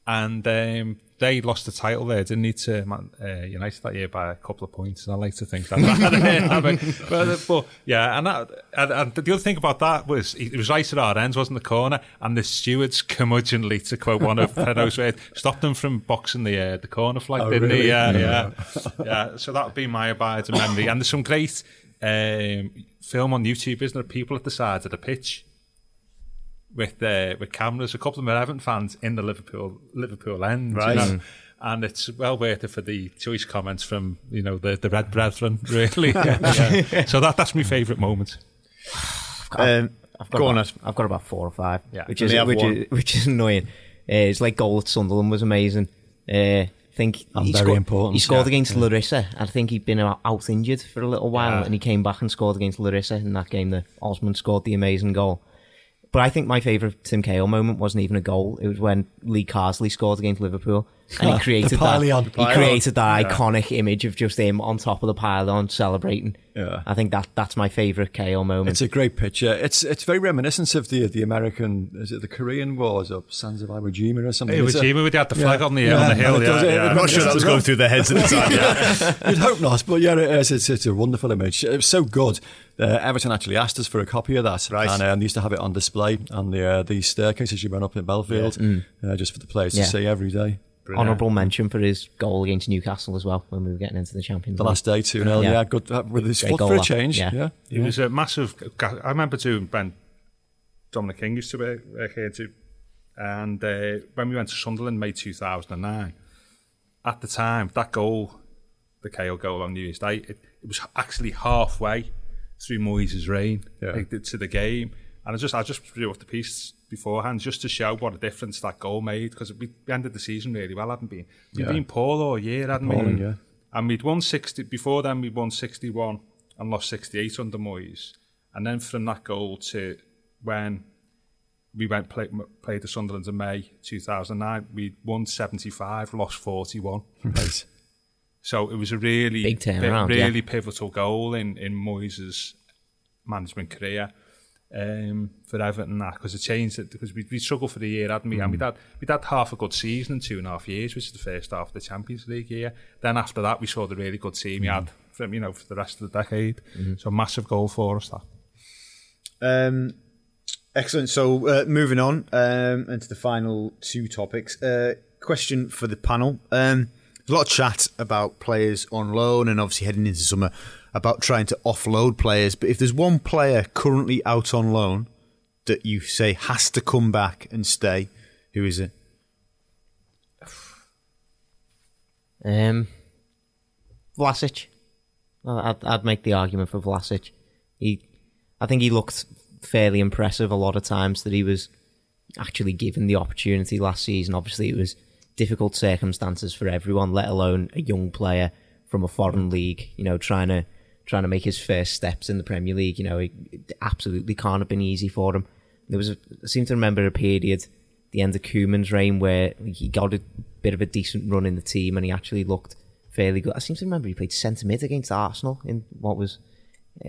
And um, they lost the title there, didn't need to Man, uh, United that year by a couple of points. And I like to think that. [LAUGHS] But, but, yeah, and, that, and, and the other thing about that was it was right at our ends, wasn't the corner, and the stewards curmudgeonly, to quote one of Pedro's words, [LAUGHS] stopped them from boxing the uh, the corner flag, Oh, didn't really? he? Yeah, yeah, [LAUGHS] yeah. So that would be my abiding memory. And there's some great um, film on YouTube, isn't there? People at the sides of the pitch with uh, with cameras. A couple of them are Everton fans in the Liverpool Liverpool end, Right. You know? And it's well worth it for the choice comments from you know the the Red Brethren, [LAUGHS] really. Yeah. [LAUGHS] So that that's my favourite moment. Um, I've got go on, about, Ed. I've got about four or five, Yeah. which is which is [LAUGHS] which is annoying. Uh, it's like goal at Sunderland was amazing. Uh, I think And he very scored, important, He scored yeah. against Larissa. I think he'd been out, out injured for a little while, Yeah. and he came back and scored against Larissa in that game. That Osman scored the amazing goal. But I think my favourite Tim Cahill moment wasn't even a goal. It was when Lee Carsley scored against Liverpool, and he [LAUGHS] created that. pylon. He created that iconic image of just him on top of the pylon celebrating. Yeah. I think that that's my favourite KO moment. It's a great picture. It's it's very reminiscent of the the American, is it the Korean Wars or Sons of Iwo Jima or something? It was It's a- with the flag Yeah. on the Yeah. on the hill. It Yeah, it- yeah. I'm not sure that was going through their heads at the time. [LAUGHS] You'd hope not, but yeah, it is. It's, it's a wonderful image. It was so good. Uh, Everton actually asked us for a copy of that, Right. and um, they used to have it on display on the uh, the staircase as you run up in Bellefield, uh, just for the players Yeah. to see every day. Honourable mention for his goal against Newcastle as well when we were getting into the Champions The League. last day, 2 0. Yeah. Yeah. good uh, with his Great foot goal for a change. Yeah. Yeah. It was a massive. I remember too when Dominic King used to work, work here too, and uh, when we went to Sunderland, May two thousand and nine. At the time, that goal, the KO goal on New Year's Day, it, it was actually halfway through Moyes' reign Yeah. like, to the game, and I just I just drew up the piece beforehand just to show what a difference that goal made because we ended the season really well, hadn't we? We'd Yeah. been poor all year, hadn't Appalling, we? yeah. And we'd won 60, before then we'd won 61 and lost 68 under Moyes. And then from that goal to when we went play, played the Sunderland in May 2009, we won 75, lost 41. Right. So it was a really Big pi- turnaround, yeah. really pivotal goal in in Moyes' management career um, for Everton. That because it changed it because we we struggled for the year, hadn't we? And Mm. we had we had half a good season in two and a half years, which is the first half of the Champions League year. Then after that, we saw the really good team we Mm. had from you know for the rest of the decade. Mm-hmm. So massive goal for us. That. Um, excellent. So, uh, moving on um, into the final two topics. Uh, question for the panel. Um, a lot of chat about players on loan and obviously heading into summer about trying to offload players. But if there's one player currently out on loan that you say has to come back and stay, who is it? Um, Vlasic. I'd, I'd make the argument for Vlasic. He, I think he looked fairly impressive a lot of times that he was actually given the opportunity last season. Obviously, it was difficult circumstances for everyone, let alone a young player from a foreign league. You know, trying to trying to make his first steps in the Premier League. You know, he, absolutely can't have been easy for him. There was, a, I seem to remember a period, the end of Koeman's reign, where he got a bit of a decent run in the team and he actually looked fairly good. I seem to remember he played centre mid against Arsenal in what was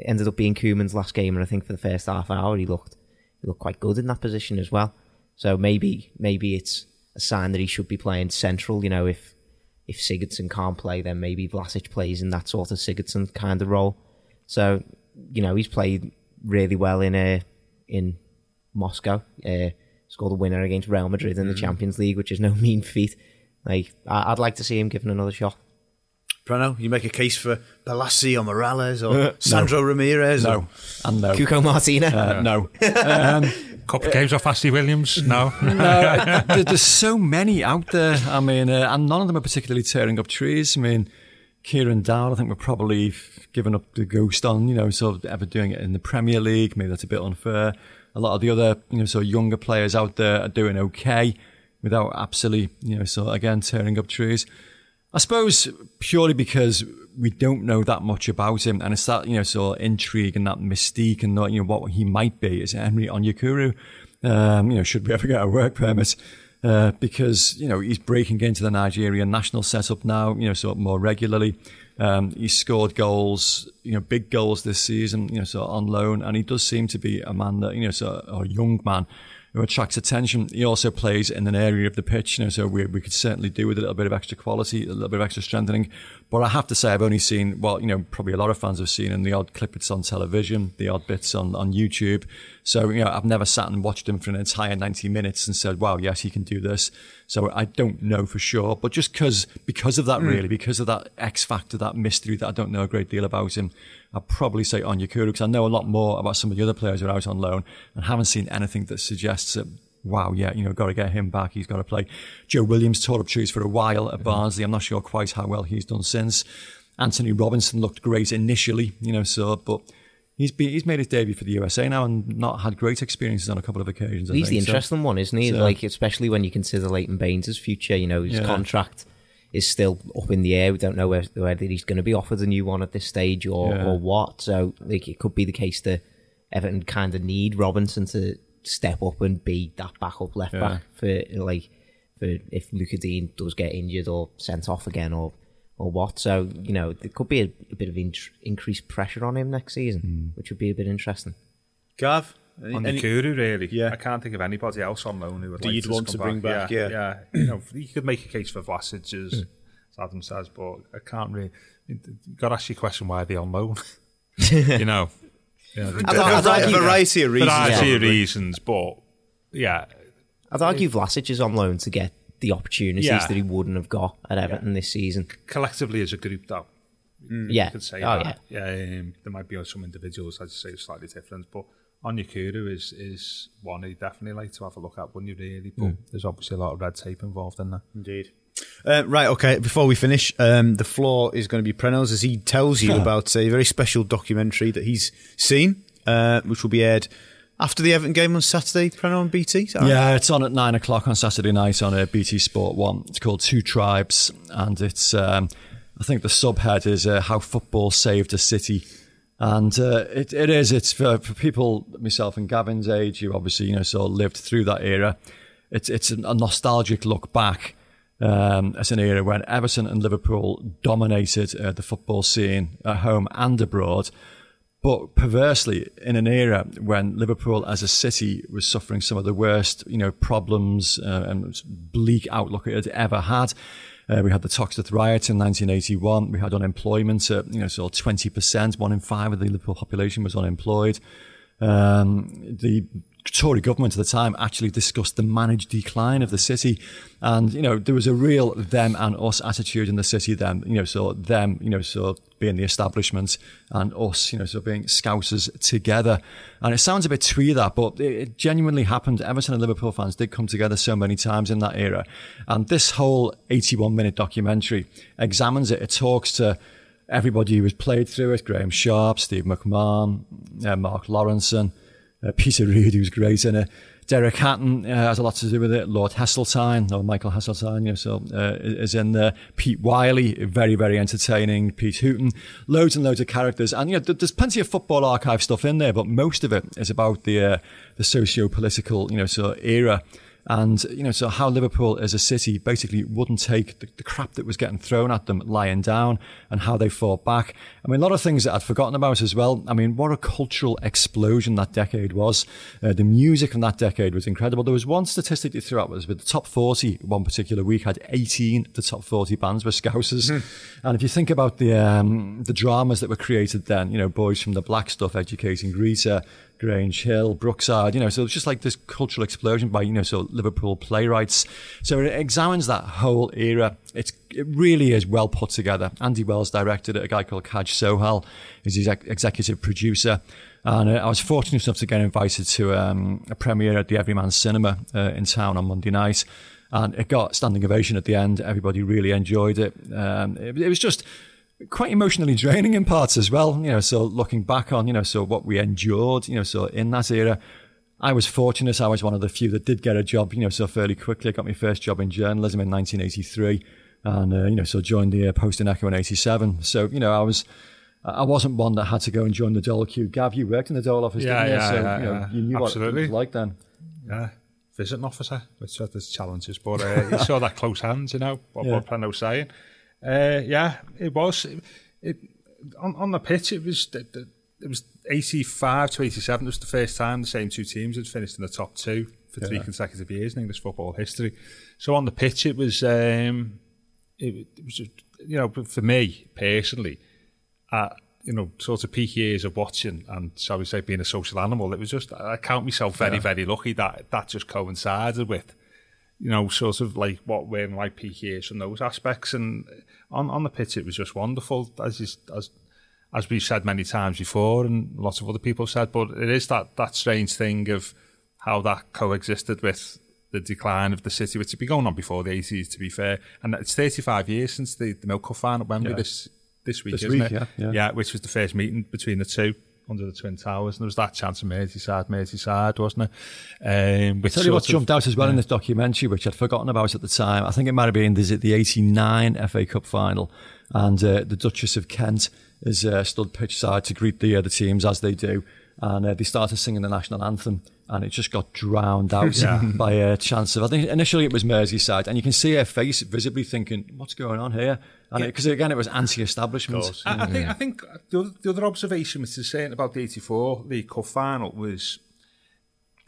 ended up being Koeman's last game, and I think for the first half hour he looked he looked quite good in that position as well. So maybe maybe it's a sign that he should be playing central. You know, if if Sigurdsson can't play, then maybe Vlasic plays in that sort of Sigurdsson kind of role. So you know, he's played really well in uh, in Moscow. Uh, scored a winner against Real Madrid in the Mm. Champions League, which is no [LAUGHS] mean feat. Like I- I'd like to see him given another shot. Preno, you make a case for Balassi or Morales or [LAUGHS] Sandro Ramirez? No, Or, and no. Cuco Martina. Uh, no. [LAUGHS] Um, Couple of games off Ashley Williams. No. no, [LAUGHS] there- there's so many out there. I mean, uh, and none of them are particularly tearing up trees. I mean, Kieran Dowell, I think we're probably given up the ghost on, you know, sort of ever doing it in the Premier League. Maybe that's a bit unfair. A lot of the other, you know, sort of younger players out there are doing okay without absolutely, you know, sort of again tearing up trees. I suppose purely because we don't know that much about him, and it's that you know sort of intrigue and that mystique and not you know what he might be is Henry Onyekuru. Um, you know, should we ever get a work permit? Uh, because you know he's breaking into the Nigerian national setup now. You know, sort of more regularly. Um, scored goals, you know, big goals this season. You know, sort of on loan, and he does seem to be a man that you know, sort of, a young man attracts attention. He also plays in an area of the pitch, you know, so we, we could certainly do with a little bit of extra quality, a little bit of extra strengthening. But I have to say, I've only seen, well, you know, probably a lot of fans have seen in the odd clip it's on television, the odd bits on, on YouTube. So, you know, I've never sat and watched him for an entire 90 minutes and said, wow, yes, he can do this. So I don't know for sure. But just because, because of that, hmm. really, because of that X factor, that mystery that I don't know a great deal about him, I'd probably say Onyekuru because I know a lot more about some of the other players who are out on loan and haven't seen anything that suggests that, wow, yeah, you know, got to get him back. He's got to play. Joe Williams tore up trees for a while at mm-hmm. Barnsley. I'm not sure quite how well he's done since. Antonee Robinson looked great initially, you know, so, but he's been, he's made his debut for the USA now and not had great experiences on a couple of occasions. I He's the think. So- interesting one, isn't he? so- like, especially when you consider Leighton Baines' future. You know, his Yeah. contract is still up in the air. We don't know whether, whether he's going to be offered a new one at this stage or, Yeah. or what. So, like, it could be the case that Everton kind of need Robinson to step up and be that backup left Yeah. back for like for if Lucas Digne does get injured or sent off again or or what. So, you know, there could be a, a bit of in- increased pressure on him next season, Hmm. which would be a bit interesting. Gav? Any- On any- the Kuru, really. Yeah. I can't think of anybody else on loan who would like you'd to want come to bring back, yeah. yeah. You know, you could make a case for Vlasic, as, as Adam says, but I can't really. You got to ask your question why are they on loan? [LAUGHS] you know, you know a, I'd- I'd vari- a argue- variety of reasons. variety of reasons, but yeah, I'd argue Vlasic is on loan to get the opportunities Yeah. that he wouldn't have got at Everton this season. collectively as a group, though, Yeah. you could say oh, that. Yeah, um, there might be some individuals, I'd say, slightly different, but Onyekuru is is one you definitely like to have a look at, wouldn't you, really? But there's obviously a lot of red tape involved in that. Indeed. Uh, right, okay. Before we finish, um, the floor is going to be Preno's as he tells you [LAUGHS] about a very special documentary that he's seen, uh, which will be aired after the Everton game on Saturday. Preno on BT. Is right? Yeah, it's on at nine o'clock on Saturday night on a BT Sport One. It's called Two Tribes, and it's um, I think the subhead is uh, how football saved a city, and uh, it, it is. It's for, for people myself and Gavin's age who obviously you know sort lived through that era. It's it's a nostalgic look back. Um, at an era when Everton and Liverpool dominated uh, the football scene at home and abroad, but perversely, in an era when Liverpool as a city was suffering some of the worst, you know, problems uh, and bleak outlook it had ever had. Uh, we had the Toxteth riots in 1981. We had unemployment at, you know, sort of 20%. One in five of the Liverpool population was unemployed. Um, the Tory government at the time actually discussed the managed decline of the city. And, you know, there was a real them and us attitude in the city then, you know, so them, you know, so being the establishment and us, you know, so being scousers together. And it sounds a bit twee that, but it, genuinely happened. Everton and Liverpool fans did come together so many times in that era. And this whole 81 minute documentary examines it. It talks to everybody who has played through it, Graeme Sharp, Steve McMahon, uh, Mark Lawrenson, Peter Reid, who's great in it, Derek Hatton uh, has a lot to do with it. Lord Heseltine, or Michael Heseltine, you know, so uh, is in there. Pete Wylie, very, very entertaining. Pete Hooton, loads and loads of characters. And, you know, there's plenty of football archive stuff in there, but most of it is about the, uh, the socio-political, you know, sort of era and, you know, so how Liverpool as a city basically wouldn't take the, the, crap that was getting thrown at them lying down and how they fought back. I mean, a lot of things that I'd forgotten about as well. I mean, what a cultural explosion that decade was. Uh, the music from that decade was incredible. There was one statistic they threw out was with the top 40 one particular week had 18 of the top 40 bands were Scousers. Mm. And if you think about the, um, the dramas that were created then, you know, Boys from the Black Stuff, Educating Rita, Grange Hill, Brookside, you know, so it's just like this cultural explosion by, you know, so Liverpool playwrights. So it examines that whole era. It's, it really is well put together. Andy Wells directed it, a guy called Kaj Sohal is his executive producer. And uh, I was fortunate enough to get invited to um, a premiere at the Everyman Cinema uh, in town on Monday night. And it got standing ovation at the end. Everybody really enjoyed it. Um, it, it was just quite emotionally draining in parts as well. You know, so looking back on, you know, so what we endured, you know, so in that era, I was fortunate. I was one of the few that did get a job, you know, so fairly quickly. I got my first job in journalism in 1983, and uh, you know, so joined the uh, Post and Echo in '87. So you know, I was. I wasn't one that had to go and join the Dole queue. Gav, you worked in the Dole office, yeah, didn't you? Yeah, so yeah, you, know, yeah. you knew Absolutely. what it was like then. Yeah, visiting officer, which there's challenges, but uh, you saw that close hands, you know, what, Yeah. what was saying. Uh, yeah, it was. It, it, on, on the pitch, it was it, was 85 to 87. It was the first time the same two teams had finished in the top two for three Yeah. consecutive years in English football history. So on the pitch, it was um, it, it was just, you know for me personally, uh, you know, sort of peak years of watching and shall we say being a social animal. It was just I count myself very very lucky that that just coincided with you know, sort of like what were peak years from those aspects. And on, on the pitch, it was just wonderful, as as as we've said many times before, and lots of other people have said. But it is that that strange thing of how that coexisted with the decline of the city, which had been going on before the 80s, to be fair. And it's 35 years since the, the Milk Cup final at Wembley Yeah. this this week, This isn't week, it? yeah, yeah. which was the first meeting between the two. Under the Twin Towers, and there was that chance of Merseyside, Merseyside, wasn't it? Um, Tell you what jumped out as well in this documentary, which I'd forgotten about at the time. I think it might have been the, the 89 FA Cup final, and uh, the Duchess of Kent is uh, stood pitch side to greet the, uh, the teams as they do. And uh, they started singing the national anthem, and it just got drowned out Yeah. [LAUGHS] by a chance of. I think initially it was Merseyside, and you can see her face visibly thinking, "What's going on here?" And because again, it was anti-establishment. I, I think I think the other, the other observation which is saying about the '84 League Cup final was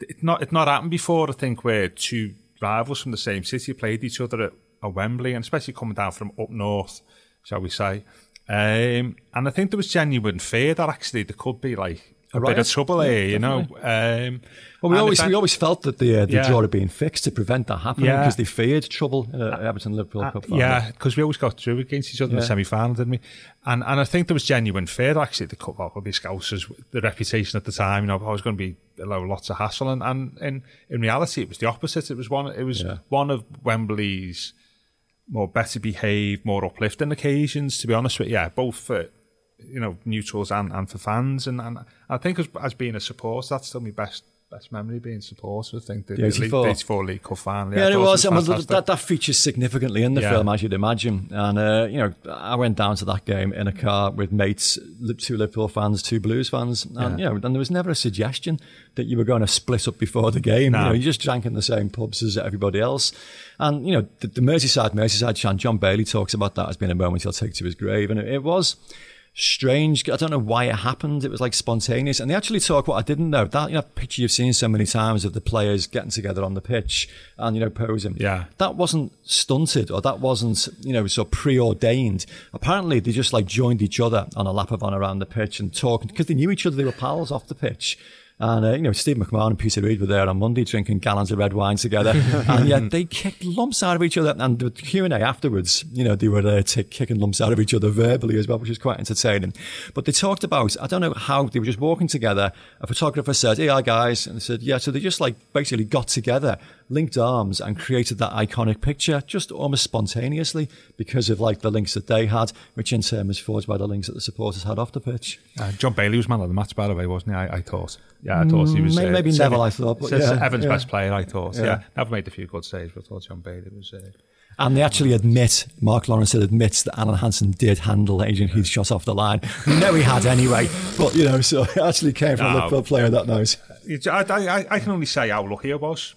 it not it not happened before. I think where two rivals from the same city played each other at, at Wembley, and especially coming down from up north, shall we say? Um, and I think there was genuine fear that actually there could be like a, bit riot? of trouble Yeah, you know. Um, Well, we always I- we always felt that the uh, the Yeah. draw had been fixed to prevent that happening Yeah. because they feared trouble uh, at Everton Liverpool Cup final. Yeah, because we always got through against each other in the semi final, didn't we? And and I think there was genuine fear actually the cup well, the Scousers, the reputation at the time, you know, I was going to be a lot, lots of hassle, and, and in in reality, it was the opposite. It was one it was Yeah. one of Wembley's more better behaved, more uplifting occasions. To be honest with you, yeah, both for you know neutrals and, and for fans, and, and I think as, as being a supporter, that's still my best. Best memory being supporter, I think the, The 84. the 84 League Cup final. Yeah, I it thought was. I mean, that, that features significantly in the Yeah. film, as you'd imagine. And, uh, you know, I went down to that game in a car with mates, two Liverpool fans, two Blues fans. And, you know, and there was never a suggestion that you were going to split up before the game. No. You know, you just drank in the same pubs as everybody else. And, you know, the, the Merseyside, Merseyside chant, John Bailey talks about that as being a moment he'll take to his grave. And it, it was strange. I don't know why it happened. It was like spontaneous. And they actually talk what I didn't know. That you know, picture you've seen so many times of the players getting together on the pitch and, you know, posing. Yeah. That wasn't stunted or that wasn't, you know, so preordained. Apparently they just like joined each other on a lap of honour around the pitch and talking because they knew each other. They were pals off the pitch. And, uh, you know, Steve McMahon and Peter Reid were there on Monday drinking gallons of red wine together. [LAUGHS] and yet they kicked lumps out of each other. And the Q&A afterwards, you know, they were uh, t- kicking lumps out of each other verbally as well, which was quite entertaining. But they talked about, I don't know how, they were just walking together. A photographer said, hey, hi, guys. And they said, yeah. So they just like basically got together, linked arms and created that iconic picture just almost spontaneously because of like the links that they had, which in turn was forged by the links that the supporters had off the pitch. Uh, John Bailey was man of the match, by the way, wasn't he? I, I thought. Yeah, I thought he was. May- uh, maybe Neville, I thought, but yeah, Evans' yeah. best player, I thought. Yeah. Yeah. never made a few good saves, but I thought John Bailey was. Uh, And they actually admit, Mark Lawrence admits that Alan Hansen did handle Adrian Heath's shot off the line. We know he had anyway, but you know, so [LAUGHS] it actually came from a No. Liverpool player that knows. I, I, I can only say how lucky I was.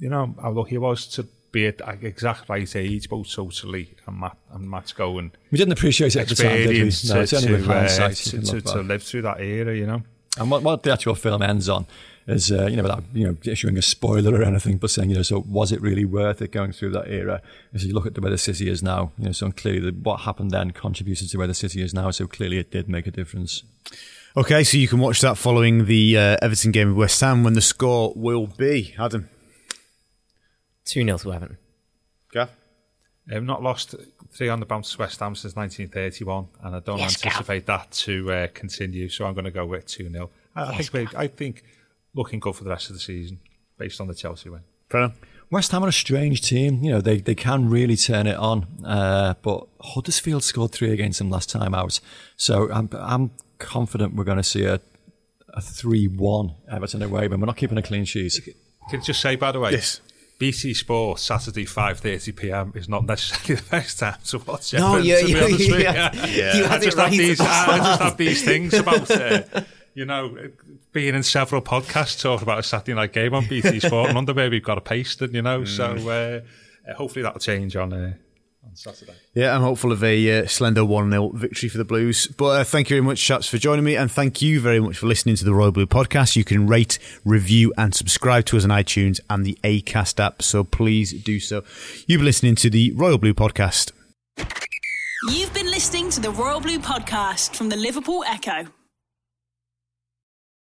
You know, how lucky I was to be at the exact right age, both socially and Matt and Matt's going We didn't appreciate it at the time, did we? experience No, it's to, only with to, uh, to, to, to live through that era. You know, And what, what the actual film ends on is, uh, you know, without you know issuing a spoiler or anything, but saying, you know, so was it really worth it going through that era? As you look at the way the city is now, you know, so clearly the, what happened then contributed to where the city is now. So clearly it did make a difference. Okay, so you can watch that following the uh, Everton game with West Ham when the score will be. Adam. 2 0 to Everton. Gav? I've not lost three on the bounce to West Ham since 1931, and I don't Yes, Gav. anticipate that to uh, continue. So I'm going to go with two 0 I, I think we, I think looking good for the rest of the season based on the Chelsea win. Brennan? West Ham are a strange team. You know, they, they can really turn it on. Uh, but Huddersfield scored three against them last time out. So I'm, I'm confident we're going to see a, a 3 1 Everton away, but we're not keeping a clean sheet. Can I just say, by the way, Yes. BT Sport Saturday 5:30 p.m. is not necessarily [LAUGHS] the best time to watch. It. No, Everton, you- to be you- honest with you you. had- I just right have these. at I just have these things about. [LAUGHS] Uh, you know, being in several podcasts talking about a Saturday night game on BT Sport, and under where we've got a pasted, you know. So uh, uh, hopefully that'll change on uh, on Saturday. Yeah, I'm hopeful of a uh, slender 1 0 victory for the Blues. But uh, thank you very much, chaps, for joining me. And thank you very much for listening to the Royal Blue podcast. You can rate, review, and subscribe to us on iTunes and the ACAST app. So please do so. You've been listening to the Royal Blue podcast. You've been listening to the Royal Blue podcast from the Liverpool Echo.